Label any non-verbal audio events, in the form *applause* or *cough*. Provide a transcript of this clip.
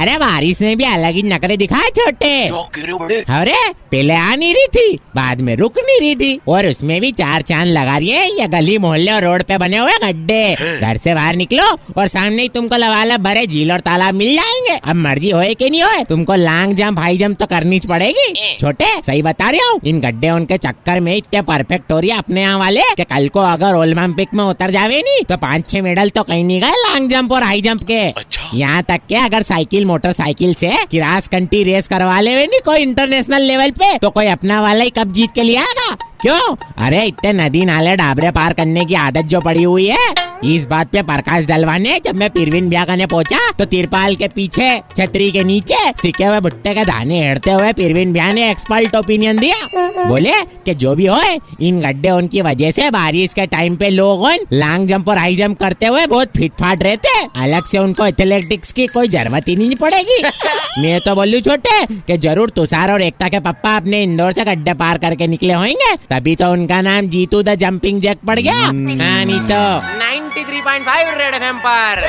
अरे बारिश ने भी अलग ही नखरे दिखाए छोटे। अरे पहले आ नहीं रही थी बाद में रुक नहीं रही थी। और उसमें भी चार चाँद लगा रही है ये गली मोहल्ले और रोड पे बने हुए गड्ढे। घर से बाहर निकलो और सामने ही तुमको लवाला भरे झील और तालाब मिल जाएँगे। अब मर्ज़ी होए कि नहीं होए तुमको लांग जंप हाई जंप तो करनी पड़ेगी। छोटे सही बता रही हूँ इन गड्ढे उनके चक्कर में इतने परफेक्ट हो रही है अपने यहाँ वाले कि कल को अगर ओलंपिक में उतर जावे नहीं तो पाँच छह मेडल तो कहीं नहीं गए लॉन्ग जंप और हाई जंप के। यहाँ तक के अगर साइकिल, मोटरसाइकिल से किरास कंटी रेस करवा ले नहीं, कोई इंटरनेशनल लेवल पे तो कोई अपना वाला ही कब जीत के लिए आएगा। क्यों? अरे, इतने नदी नाले डाबरे पार करने की आदत जो पड़ी हुई है। इस बात पे प्रकाश डलवाने जब मैं पिरविन ब्याह करने पहुँचा तो तिरपाल के पीछे छतरी के नीचे सिके हुए भुट्टे के दाने हेड़ते हुए पिरविन ब्याह ने एक्सपर्ट ओपिनियन दिया। बोले कि जो भी हो इन गड्ढे उनकी वजह से बारिश के टाइम पे लोग लॉन्ग जंप और हाई जंप करते हुए बहुत फिट फाट रहते। अलग से उनको एथलेटिक्स की कोई ज़रूरत ही नहीं पड़ेगी। *laughs* मैं तो बोलू छोटे कि ज़रूर तुषार और एकता के पप्पा अपने इंदौर से गड्ढे पार करके निकले होंगे तभी तो उनका नाम जीतू द जंपिंग जैक पड़ गया। हाँ, नहीं तो। 93.5 रेड एफएम पर